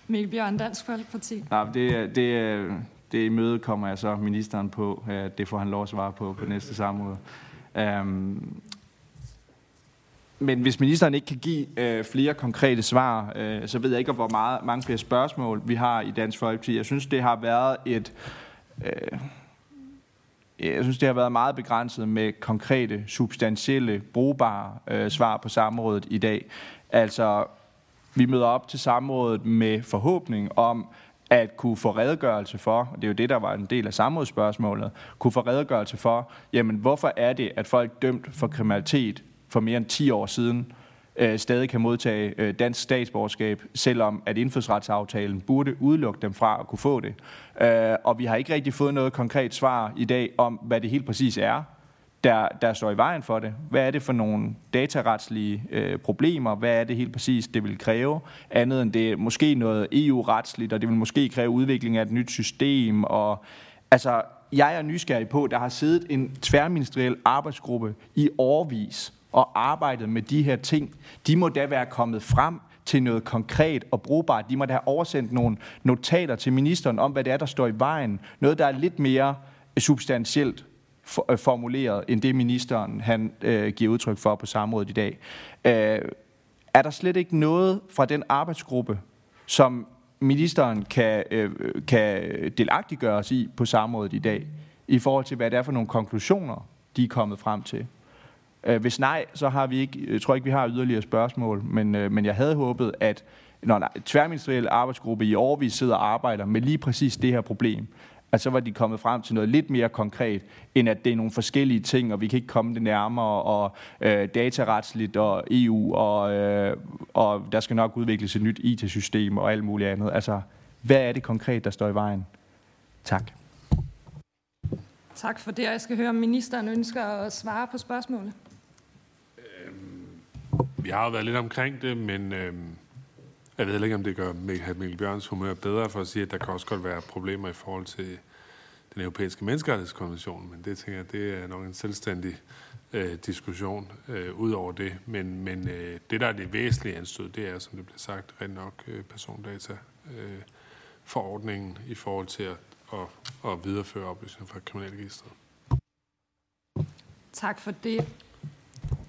S1: Mikkel Bjørn, Dansk Folkeparti.
S2: Nej, det, det, det møde kommer jeg så ministeren på. Det får han lov at svare på på næste samråd. Um, men hvis ministeren ikke kan give øh, flere konkrete svar, øh, så ved jeg ikke, hvor meget, mange flere spørgsmål vi har i Dansk Folkeparti. Jeg synes, det har været et... Øh, jeg synes, det har været meget begrænset med konkrete, substantielle, brugbare øh, svar på samrådet i dag. Altså, vi møder op til samrådet med forhåbning om at kunne få redegørelse for, og det er jo det, der var en del af samrådsspørgsmålet, kunne få redegørelse for, jamen hvorfor er det, at folk dømt for kriminalitet for mere end 10 år siden øh, stadig kan modtage øh, dansk statsborgerskab, selvom at indfødsretsaftalen burde udelukke dem fra at kunne få det. Øh, og vi har ikke rigtig fået noget konkret svar i dag om, hvad det helt præcis er, der, der står i vejen for det. Hvad er det for nogle dataretslige øh, problemer? Hvad er det helt præcis, det vil kræve? Andet end det måske noget EU-retsligt, og det vil måske kræve udvikling af et nyt system. Og, altså, jeg er nysgerrig på, der har siddet en tværministeriel arbejdsgruppe i årvis og arbejdet med de her ting. De må da være kommet frem til noget konkret og brugbart. De må da have oversendt nogle notater til ministeren om, hvad det er, der står i vejen. Noget, der er lidt mere substantielt for, øh, formuleret, end det ministeren han øh, giver udtryk for på samrådet i dag. Øh, er der slet ikke noget fra den arbejdsgruppe, som ministeren kan, øh, kan delagtiggøres i på samrådet i dag, i forhold til, hvad det er for nogle konklusioner, de er kommet frem til? Øh, hvis nej, så har vi ikke, jeg tror ikke, vi har yderligere spørgsmål, men, øh, men jeg havde håbet, at når en tværministeriel arbejdsgruppe i årvis sidder og arbejder med lige præcis det her problem, at så var de kommet frem til noget lidt mere konkret, end at det er nogle forskellige ting, og vi kan ikke komme det nærmere, og øh, dataretsligt og EU, og, øh, og der skal nok udvikles et nyt IT-system og alt muligt andet. Altså, hvad er det konkret, der står i vejen? Tak.
S1: Tak for det, jeg skal høre, om ministeren ønsker at svare på spørgsmålet.
S3: Øhm, vi har jo været lidt omkring det, men øhm, jeg ved ikke, om det gør Mikkel Bjørns humør bedre for at sige, at der kan også godt være problemer i forhold til den europæiske menneskerettighedskonvention, men det tænker jeg, det er nok en selvstændig øh, diskussion øh, ud over det. Men, men øh, det, der er det væsentlige anstød, det er, som det bliver sagt, rent nok øh, persondata øh, forordningen i forhold til at, at, at videreføre oplysninger fra kriminalregistret.
S1: Tak for det.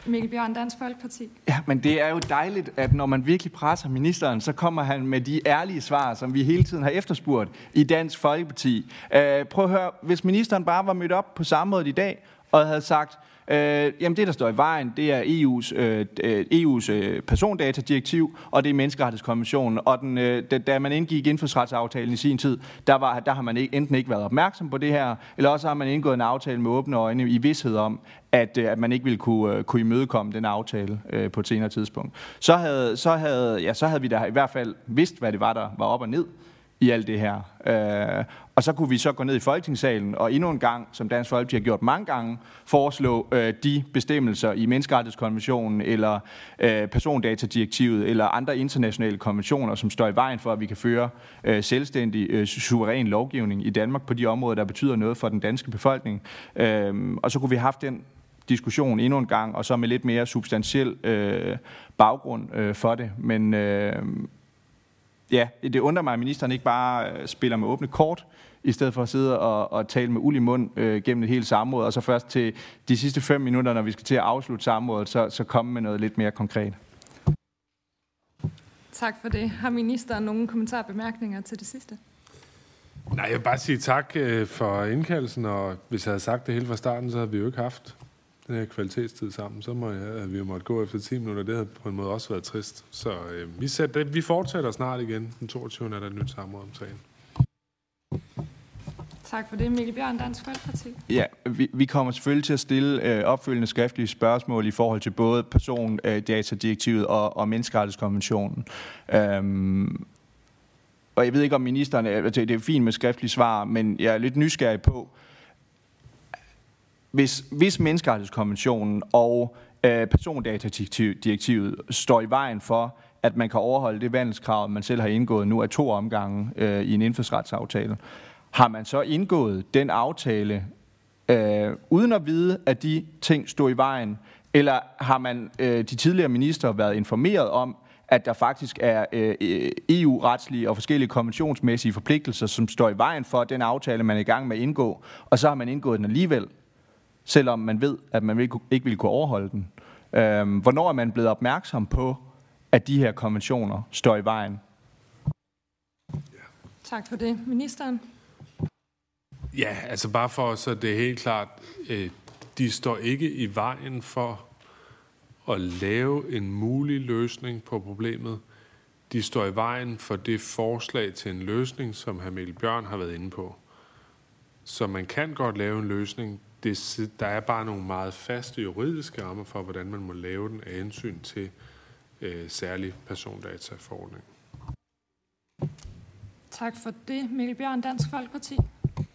S1: Mikkel Bjørn, Dansk Folkeparti.
S2: Ja, men det er jo dejligt, at når man virkelig presser ministeren, så kommer han med de ærlige svar, som vi hele tiden har efterspurgt i Dansk Folkeparti. Uh, prøv at høre, hvis ministeren bare var mødt op på samrådet i dag, og havde sagt, Øh, jamen det, der står i vejen, det er EU's, øh, EU's øh, persondatadirektiv, og det er menneskerettighedskonventionen. Og den, øh, da man indgik indfødsretsaftalen i sin tid, der, var, der har man ikke, enten ikke været opmærksom på det her, eller også har man indgået en aftale med åbne øjne i vidshed om, at, øh, at man ikke ville kunne, øh, kunne imødekomme den aftale øh, på et senere tidspunkt. Så havde, så, havde, ja, så havde vi da i hvert fald vidst, hvad det var, der var op og ned i alt det her. Øh, og så kunne vi så gå ned i Folketingssalen og endnu en gang, som Dansk Folkeparti har gjort mange gange, foreslå øh, de bestemmelser i menneskerettighedskonventionen eller øh, persondatadirektivet eller andre internationale konventioner, som står i vejen for, at vi kan føre øh, selvstændig, øh, suveræn lovgivning i Danmark på de områder, der betyder noget for den danske befolkning. Øh, og så kunne vi have haft den diskussion endnu en gang, og så med lidt mere substantiel øh, baggrund øh, for det. Men øh, ja, det undrer mig, at ministeren ikke bare øh, spiller med åbne kort, i stedet for at sidde og, og tale med uld i mund øh, gennem et helt samråd, og så først til de sidste fem minutter, når vi skal til at afslutte samrådet, så, så komme med noget lidt mere konkret.
S1: Tak for det. Har ministeren nogle kommentarer og bemærkninger til det sidste?
S3: Nej, jeg vil bare sige tak øh, for indkaldelsen, og hvis jeg havde sagt det hele fra starten, så havde vi jo ikke haft den her kvalitetstid sammen. Så må jeg, at vi måtte gå efter 10 minutter. Det havde på en måde også været trist. Så øh, vi, sætter, vi fortsætter snart igen. Den 22. er der et nyt samråd om sagen.
S1: Tak for det, Mikkel Bjørn, Dansk Folkeparti.
S2: Ja, vi, vi kommer selvfølgelig til at stille øh, opfølgende skriftlige spørgsmål i forhold til både persondatadirektivet øh, og, og menneskerettighedskonventionen. Øhm, og jeg ved ikke, om ministeren... Altså, det er fint med skriftlige svar, men jeg er lidt nysgerrig på, hvis, hvis menneskerettighedskonventionen og øh, persondatadirektivet står i vejen for, at man kan overholde det vandelskrav, man selv har indgået nu af to omgange øh, i en indfødsretsaftale, har man så indgået den aftale, øh, uden at vide, at de ting stod i vejen, eller har man øh, de tidligere minister været informeret om, at der faktisk er øh, EU-retslige og forskellige konventionsmæssige forpligtelser, som står i vejen for den aftale, man er i gang med at indgå, og så har man indgået den alligevel, selvom man ved, at man ikke vil kunne overholde den. Øh, hvornår er man blevet opmærksom på, at de her konventioner står i vejen?
S1: Tak for det. Ministeren?
S3: Ja, altså bare for så det er helt klart, øh, de står ikke i vejen for at lave en mulig løsning på problemet. De står i vejen for det forslag til en løsning, som hr. Mikkel Bjørn har været inde på. Så man kan godt lave en løsning. Det, der er bare nogle meget faste juridiske rammer for, hvordan man må lave den af hensyn til øh, særlig persondataforordning.
S1: Tak for det. Mikkel Bjørn, Dansk Folkeparti.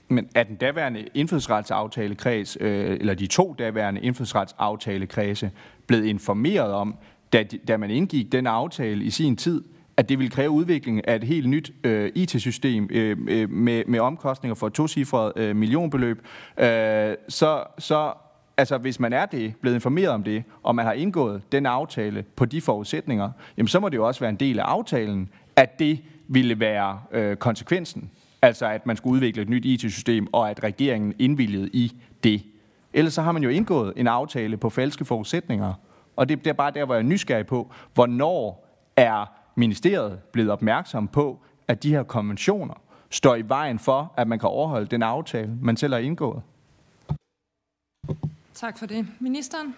S2: Men er den daværende indfødsretsaftalekreds, øh, eller de to daværende indfødsretsaftalekredse, blevet informeret om, da, da man indgik den aftale i sin tid, at det vil kræve udvikling af et helt nyt øh, IT-system øh, øh, med, med omkostninger for et tocifret øh, millionbeløb, øh, så, så altså hvis man er det, blevet informeret om det, og man har indgået den aftale på de forudsætninger, jamen så må det jo også være en del af aftalen, at det ville være øh, konsekvensen. Altså at man skulle udvikle et nyt IT-system, og at regeringen indvilligede i det. Ellers så har man jo indgået en aftale på falske forudsætninger. Og det, det er bare der, hvor jeg er nysgerrig på, hvornår er ministeriet blevet opmærksom på, at de her konventioner står i vejen for, at man kan overholde den aftale, man selv har indgået.
S1: Tak for det. Ministeren?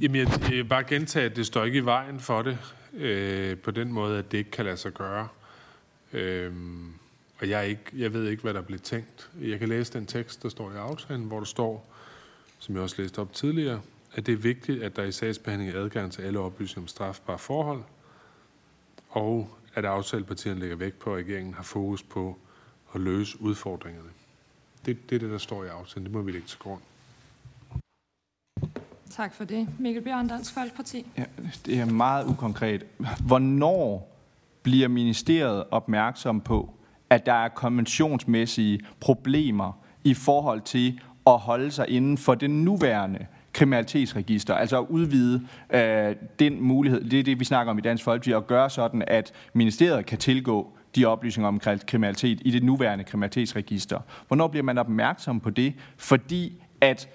S3: Jamen, jeg, jeg vil bare gentage, at det står ikke i vejen for det, øh, på den måde, at det ikke kan lade sig gøre. Øh, og jeg, ikke, jeg ved ikke, hvad der bliver tænkt. Jeg kan læse den tekst, der står i aftalen, hvor der står, som jeg også læste op tidligere, at det er vigtigt, at der i sagsbehandling er adgang til alle oplysninger om strafbare forhold, og at aftalepartierne lægger vægt på, at regeringen har fokus på at løse udfordringerne. Det, det er det, der står i aftalen. Det må vi lægge til grund.
S1: Tak for det. Mikkel Bjørn, Dansk Folkeparti.
S2: Ja, det er meget ukonkret. Hvornår bliver ministeriet opmærksom på, at der er konventionsmæssige problemer i forhold til at holde sig inden for den nuværende kriminalitetsregister, altså at udvide øh, den mulighed, det er det, vi snakker om i Dansk Folkeparti, at gøre sådan, at ministeriet kan tilgå de oplysninger om kriminalitet i det nuværende kriminalitetsregister. Hvornår bliver man opmærksom på det? Fordi at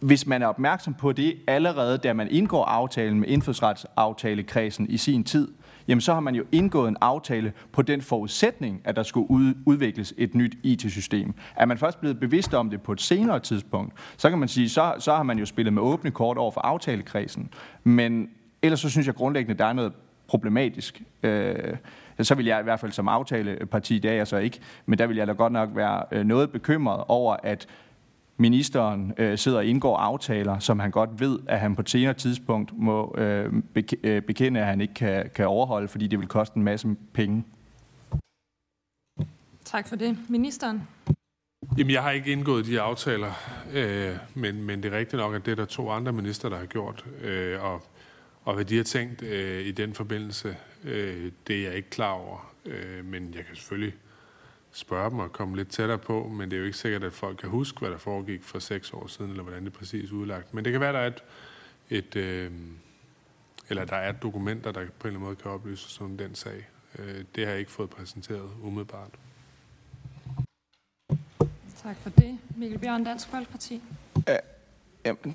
S2: hvis man er opmærksom på det allerede, da man indgår aftalen med indfødsretsaftalekredsen i sin tid, jamen så har man jo indgået en aftale på den forudsætning, at der skulle udvikles et nyt IT-system. Er man først blevet bevidst om det på et senere tidspunkt, så kan man sige, så, så har man jo spillet med åbne kort over for aftalekredsen. Men ellers så synes jeg grundlæggende, der er noget problematisk. Øh, så vil jeg i hvert fald som aftaleparti, det er jeg så ikke, men der vil jeg da godt nok være øh, noget bekymret over, at ministeren øh, sidder og indgår aftaler, som han godt ved, at han på et senere tidspunkt må øh, øh, bekende, at han ikke kan, kan overholde, fordi det vil koste en masse penge.
S1: Tak for det. Ministeren?
S3: Jamen, jeg har ikke indgået de aftaler, øh, men, men det er rigtigt nok, at det er der to andre minister, der har gjort. Øh, og, og hvad de har tænkt øh, i den forbindelse, øh, det er jeg ikke klar over. Øh, men jeg kan selvfølgelig spørge dem og komme lidt tættere på, men det er jo ikke sikkert, at folk kan huske, hvad der foregik for seks år siden, eller hvordan det er præcis udlagt. Men det kan være, der er et, et øh, eller der er dokumenter, der på en eller anden måde kan oplyse om den sag. Øh, det har jeg ikke fået præsenteret umiddelbart.
S1: Tak for det. Mikkel Bjørn, Dansk Folkeparti.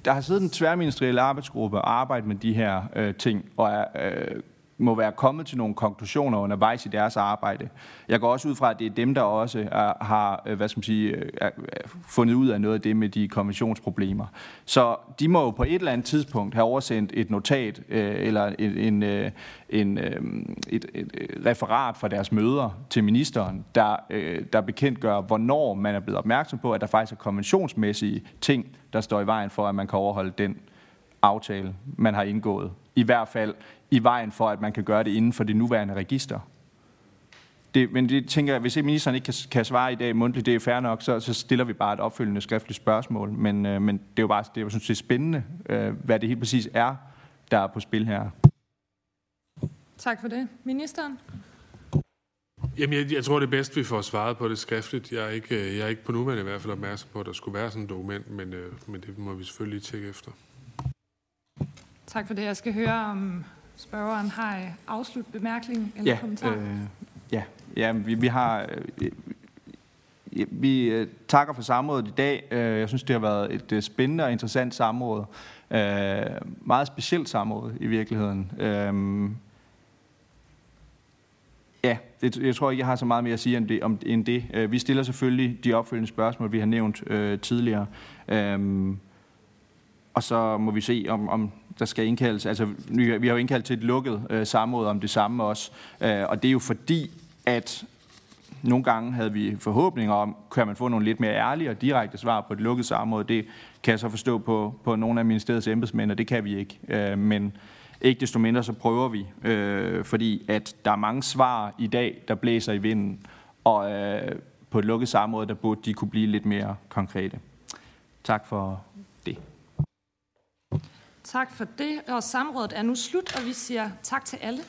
S2: Der har siddet en tværministeriel arbejdsgruppe og arbejdet med de her øh, ting, og er øh, må være kommet til nogle konklusioner undervejs i deres arbejde. Jeg går også ud fra, at det er dem, der også er, har øh, hvad skal man sige, øh, er, er fundet ud af noget af det med de konventionsproblemer. Så de må jo på et eller andet tidspunkt have oversendt et notat øh, eller en, en, øh, en, øh, et, et, et referat fra deres møder til ministeren, der, øh, der bekendtgør, hvornår man er blevet opmærksom på, at der faktisk er konventionsmæssige ting, der står i vejen for, at man kan overholde den aftale, man har indgået. I hvert fald i vejen for, at man kan gøre det inden for det nuværende register. Det, men det tænker jeg, hvis ministeren ikke kan, kan svare i dag mundtligt, det er fair nok, så, så stiller vi bare et opfølgende skriftligt spørgsmål. Men, øh, men det er jo bare det, jeg synes, det er spændende, øh, hvad det helt præcis er, der er på spil her.
S1: Tak for det. Ministeren?
S3: Jamen, jeg, jeg tror, det er bedst, vi får svaret på det skriftligt. Jeg er ikke, øh, jeg er ikke på nuværende i hvert fald opmærksom på, at der skulle være sådan et dokument, men, øh, men det må vi selvfølgelig lige tjekke efter.
S1: Tak for det. Jeg skal høre, om spørgeren har en afslut bemærkning eller
S2: Ja,
S1: kommentar.
S2: øh, ja, ja vi, vi har... Øh, vi øh, takker for samrådet i dag. Øh, jeg synes, det har været et øh, spændende og interessant samråd. Øh, meget specielt samråd i virkeligheden. Øh, ja, det, jeg tror ikke, jeg har så meget mere at sige end det. Om, end det. Øh, vi stiller selvfølgelig de opfølgende spørgsmål, vi har nævnt øh, tidligere. Øh, og så må vi se, om, om der skal indkaldes. Altså, vi har jo indkaldt til et lukket øh, samråd om det samme også. Øh, og det er jo fordi, at nogle gange havde vi forhåbninger om, kan man få nogle lidt mere ærlige og direkte svar på et lukket samråd. Det kan jeg så forstå på, på nogle af ministeriets embedsmænd, og det kan vi ikke. Øh, men ikke desto mindre så prøver vi, øh, fordi at der er mange svar i dag, der blæser i vinden, og øh, på et lukket samråd, der burde de kunne blive lidt mere konkrete. Tak for.
S1: Tak for det. Og samrådet er nu slut, og vi siger tak til alle.